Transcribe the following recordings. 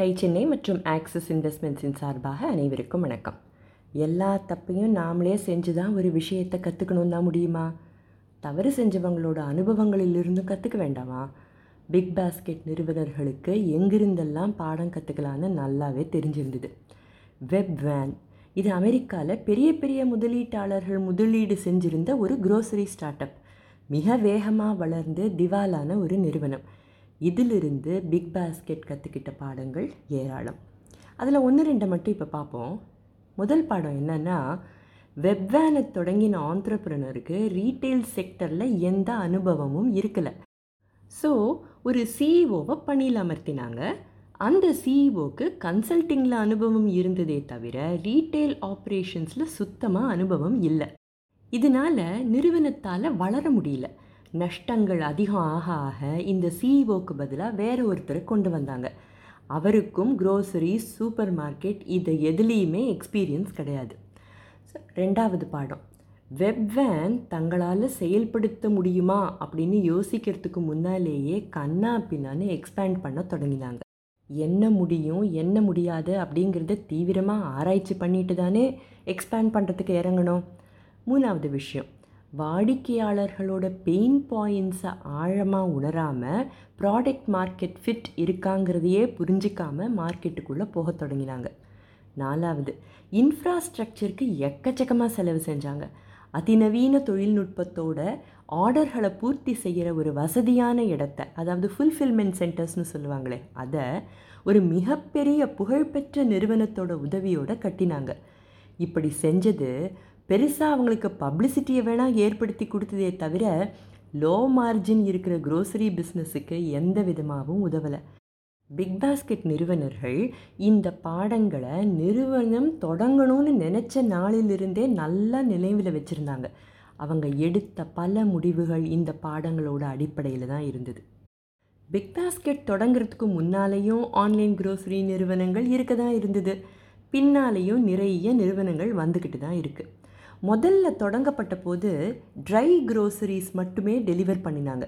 Tie Chennai மற்றும் axis இன்வெஸ்ட்மெண்ட்ஸின் சார்பாக அனைவருக்கும் வணக்கம். எல்லா தப்பையும் நாமளே செஞ்சு தான் ஒரு விஷயத்தை கற்றுக்கணும் தான் முடியுமா? தவறு செஞ்சவங்களோட அனுபவங்களிலிருந்தும் கற்றுக்க வேண்டாமா? பிக் பாஸ்கெட் நிறுவனர்களுக்கு எங்கிருந்தெல்லாம் பாடம் கற்றுக்கலான்னு நல்லாவே தெரிஞ்சிருந்தது. வெப் வேன் இது அமெரிக்காவில் பெரிய பெரிய முதலீட்டாளர்கள் முதலீடு செஞ்சிருந்த ஒரு குரோசரி ஸ்டார்ட் அப் மிக வேகமாக வளர்ந்து திவாலான ஒரு நிறுவனம். இதிலிருந்து பிக் பாஸ்கெட் கற்றுக்கிட்ட பாடங்கள் ஏராளம். அதில் ஒன்று ரெண்டை மட்டும் இப்போ பார்ப்போம் முதல் பாடம் என்னென்னா வெப்வேனை தொடங்கின ஆண்டர்ப்ரனருக்கு ரீட்டைல் செக்டரில் எந்த அனுபவமும் இருக்கலை. ஸோ ஒரு சிஇஓவை பணியில் அமர்த்தினாங்க. அந்த சிஇஓக்கு கன்சல்ட்டிங்கில் அனுபவம் இருந்ததே தவிர ரீட்டைல் ஆப்ரேஷன்ஸில் சுத்தமாக அனுபவம் இல்லை. இதனால் நிறுவனத்தால் வளர முடியல. நஷ்டங்கள் அதிகம் ஆக ஆக இந்த சிஇஓக்கு பதிலாக வேறு ஒருத்தரை கொண்டு வந்தாங்க. அவருக்கும் க்ரோசரி சூப்பர் மார்க்கெட் இது எதுலேயுமே எக்ஸ்பீரியன்ஸ் கிடையாது. ரெண்டாவது பாடம். வெப்வேன் தங்களால் செயல்படுத்த முடியுமா அப்படின்னு யோசிக்கிறதுக்கு முன்னாலேயே கண்ணா பின்னான்னு எக்ஸ்பேண்ட் பண்ண தொடங்கினாங்க. என்ன முடியும் என்ன முடியாது அப்படிங்கிறத தீவிரமாக ஆராய்ச்சி பண்ணிட்டு தானே எக்ஸ்பேண்ட் பண்ணுறதுக்கு இறங்கணும். மூணாவது விஷயம். வாடிக்கையாளர்களோட பெயின் பாயிண்ட்ஸை ஆழமாக உணராமல் ப்ராடக்ட் மார்க்கெட் ஃபிட் இருக்காங்கிறதையே புரிஞ்சிக்காமல் மார்க்கெட்டுக்குள்ளே போக தொடங்கினாங்க. நாலாவது இன்ஃப்ராஸ்ட்ரக்சருக்கு எக்கச்சக்கமாக செலவு செஞ்சாங்க. அதிநவீன தொழில்நுட்பத்தோட ஆர்டர்களை பூர்த்தி செய்கிற ஒரு வசதியான இடத்த அதாவது ஃபுல்ஃபில்மெண்ட் சென்டர்ஸ்னு சொல்லுவாங்களே அதை ஒரு மிகப்பெரிய புகழ்பெற்ற நிறுவனத்தோட உதவியோடு கட்டினாங்க. இப்படி செஞ்சது பெருசாக அவங்களுக்கு பப்ளிசிட்டியை வேணால் ஏற்படுத்தி கொடுத்ததே தவிர லோ மார்ஜின் இருக்கிற க்ரோசரி பிஸ்னஸுக்கு எந்த விதமாகவும் உதவலை. பிக் பாஸ்கெட் நிறுவனர்கள் இந்த பாடங்களை நிறுவனம் தொடங்கணும்னு நினச்ச நாளிலிருந்தே நல்லா நினைவில் வச்சுருந்தாங்க. அவங்க எடுத்த பல முடிவுகள் இந்த பாடங்களோட அடிப்படையில் தான் இருந்தது. பிக் பாஸ்கெட் தொடங்கிறதுக்கு முன்னாலேயும் ஆன்லைன் க்ரோசரி நிறுவனங்கள் இருக்க தான் இருந்தது. பின்னாலேயும் நிறைய நிறுவனங்கள் வந்துக்கிட்டு தான் இருக்குது முதல்ல தொடங்கப்பட்ட போது ட்ரை க்ரோசரிஸ் மட்டுமே டெலிவர் பண்ணினாங்க.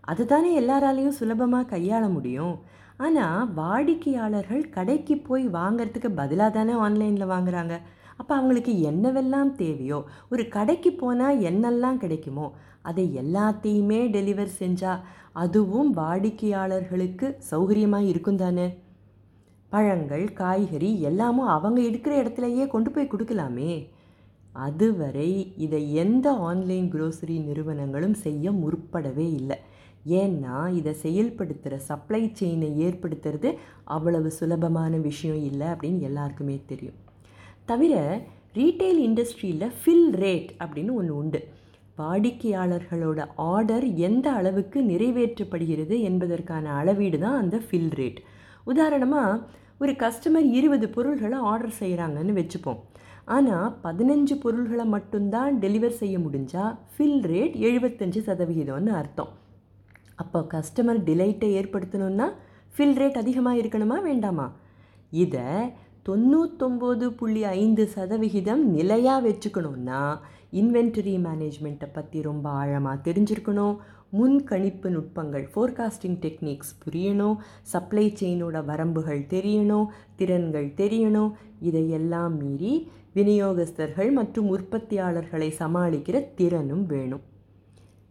அதுதானே எல்லாராலையும் சுலபமாக கையாள முடியும். ஆனால் வாடிக்கையாளர்கள் கடைக்கு போய் வாங்கிறதுக்கு பதிலாக தானே ஆன்லைனில் வாங்குகிறாங்க அப்போ அவங்களுக்கு என்னவெல்லாம் தேவையோ ஒரு கடைக்கு போனால் என்னெல்லாம் கிடைக்குமோ அதை எல்லாத்தையுமே டெலிவர் செஞ்சால் அதுவும் வாடிக்கையாளர்களுக்கு சௌகரியமாக இருக்கும் தானே? பழங்கள் காய்கறி எல்லாமும் அவங்க எடுக்கிற இடத்துலையே கொண்டு போய் கொடுக்கலாமே. அதுவரை இதை எந்த ஆன்லைன் க்ரோசரி நிறுவனங்களும் செய்ய முற்படவே இல்லை. ஏன்னா இதை செயல்படுத்துகிற சப்ளை செயினை ஏற்படுத்துறது அவ்வளவு சுலபமான விஷயம் இல்லை அப்படின்னு எல்லாருக்குமே தெரியும். தவிர ரீட்டைல் இண்டஸ்ட்ரியில் ஃபில் ரேட் அப்படின்னு ஒன்று உண்டு. வாடிக்கையாளர்களோட ஆர்டர் எந்த அளவுக்கு நிறைவேற்றப்படுகிறது என்பதற்கான அளவீடு தான் அந்த ஃபில் ரேட் உதாரணமாக ஒரு கஸ்டமர் இருபது பொருள்களை ஆர்டர் செய்கிறாங்கன்னு வச்சுப்போம். ஆனால் பதினஞ்சு பொருள்களை மட்டும்தான் டெலிவர் செய்ய முடிஞ்சால் ஃபில் ரேட் எழுபத்தஞ்சு சதவிகிதம்னு அர்த்தம். அப்போ கஸ்டமர் டிலைட்டை ஏற்படுத்தணும்னா ஃபில் ரேட் அதிகமாக இருக்கணுமா வேண்டாமா? இதை தொண்ணூத்தொம்பது புள்ளி ஐந்து சதவிகிதம் நிலையாக வச்சுக்கணுன்னா இன்வென்டரி மேனேஜ்மெண்ட்டை பற்றி ரொம்ப ஆழமாக தெரிஞ்சிருக்கணும். முன்கணிப்பு நுட்பங்கள் ஃபோர்காஸ்டிங் டெக்னிக்ஸ் புரியணும் சப்ளை செயினோட வரம்புகள் தெரியணும் திறன்கள் தெரியணும் இதையெல்லாம் மீறி விநியோகஸ்தர்கள் மற்றும் உற்பத்தியாளர்களை சமாளிக்கிற திறனும் வேணும்.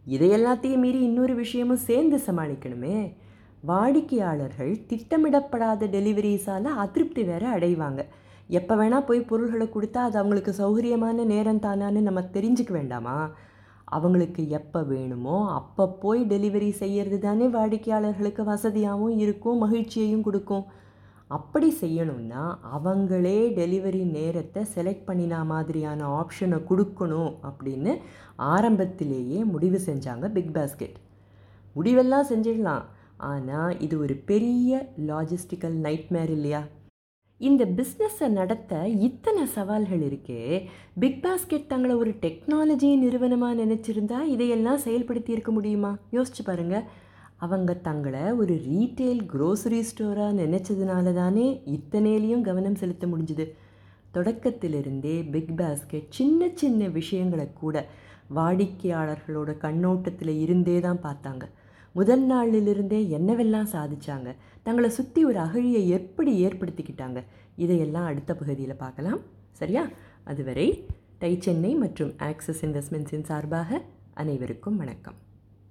இதை எல்லாத்தையும் மீறி இன்னொரு விஷயமும் சேர்ந்து சமாளிக்கணுமே. வாடிக்கையாளர்கள் திட்டமிடப்படாத டெலிவரிஸால் அதிருப்தி வேற அடைவாங்க. எப்போ வேணால் போய் பொருள்களை கொடுத்தா அது அவங்களுக்கு சௌகரியமான நேரம் தானான்னு நம்ம தெரிஞ்சுக்க வேண்டாமா? அவங்களுக்கு எப்போ வேணுமோ அப்போ போய் டெலிவரி செய்கிறது தானே வாடிக்கையாளர்களுக்கு வசதியாகவும் இருக்கும் மகிழ்ச்சியையும் கொடுக்கும். அப்படி செய்யணும்னா அவங்களே டெலிவரி நேரத்தை செலக்ட் பண்ணினா மாதிரியான ஆப்ஷனை கொடுக்கணும் அப்படின்னு ஆரம்பத்திலேயே முடிவு செஞ்சாங்க பிக் பாஸ்கெட் முடிவெல்லாம் செஞ்சிடலாம். ஆனால் இது ஒரு பெரிய லாஜிஸ்டிக்கல் நைட்மேர் இல்லையா? இந்த பிஸ்னஸை நடத்த இத்தனை சவால்கள் இருக்கே. பிக் பாஸ்கெட் தங்களை ஒரு டெக்னாலஜி நிறுவனமாக நினச்சிருந்தா இதையெல்லாம் செயல்படுத்தி இருக்க முடியுமா? யோசிச்சு பாருங்கள் அவங்க தங்களை ஒரு ரீட்டெயில் க்ரோசரி ஸ்டோராக நினச்சதுனால தானே இத்தனையிலையும் கவனம் செலுத்த முடிஞ்சுது. தொடக்கத்திலிருந்தே பிக் பாஸ்கெட் சின்ன சின்ன விஷயங்களை கூட வாடிக்கையாளர்களோட கண்ணோட்டத்தில் இருந்தே தான் பார்த்தாங்க. முதல் நாளிலிருந்தே என்னவெல்லாம் சாதிச்சாங்க? தங்களை சுற்றி ஒரு அகழியை எப்படி ஏற்படுத்திக்கிட்டாங்க? இதையெல்லாம் அடுத்த பகுதியில் பார்க்கலாம். சரியா? அதுவரை டை சென்னை மற்றும் ஆக்சிஸ் இன்வெஸ்ட்மெண்ட்ஸின் சார்பாக அனைவருக்கும் வணக்கம்.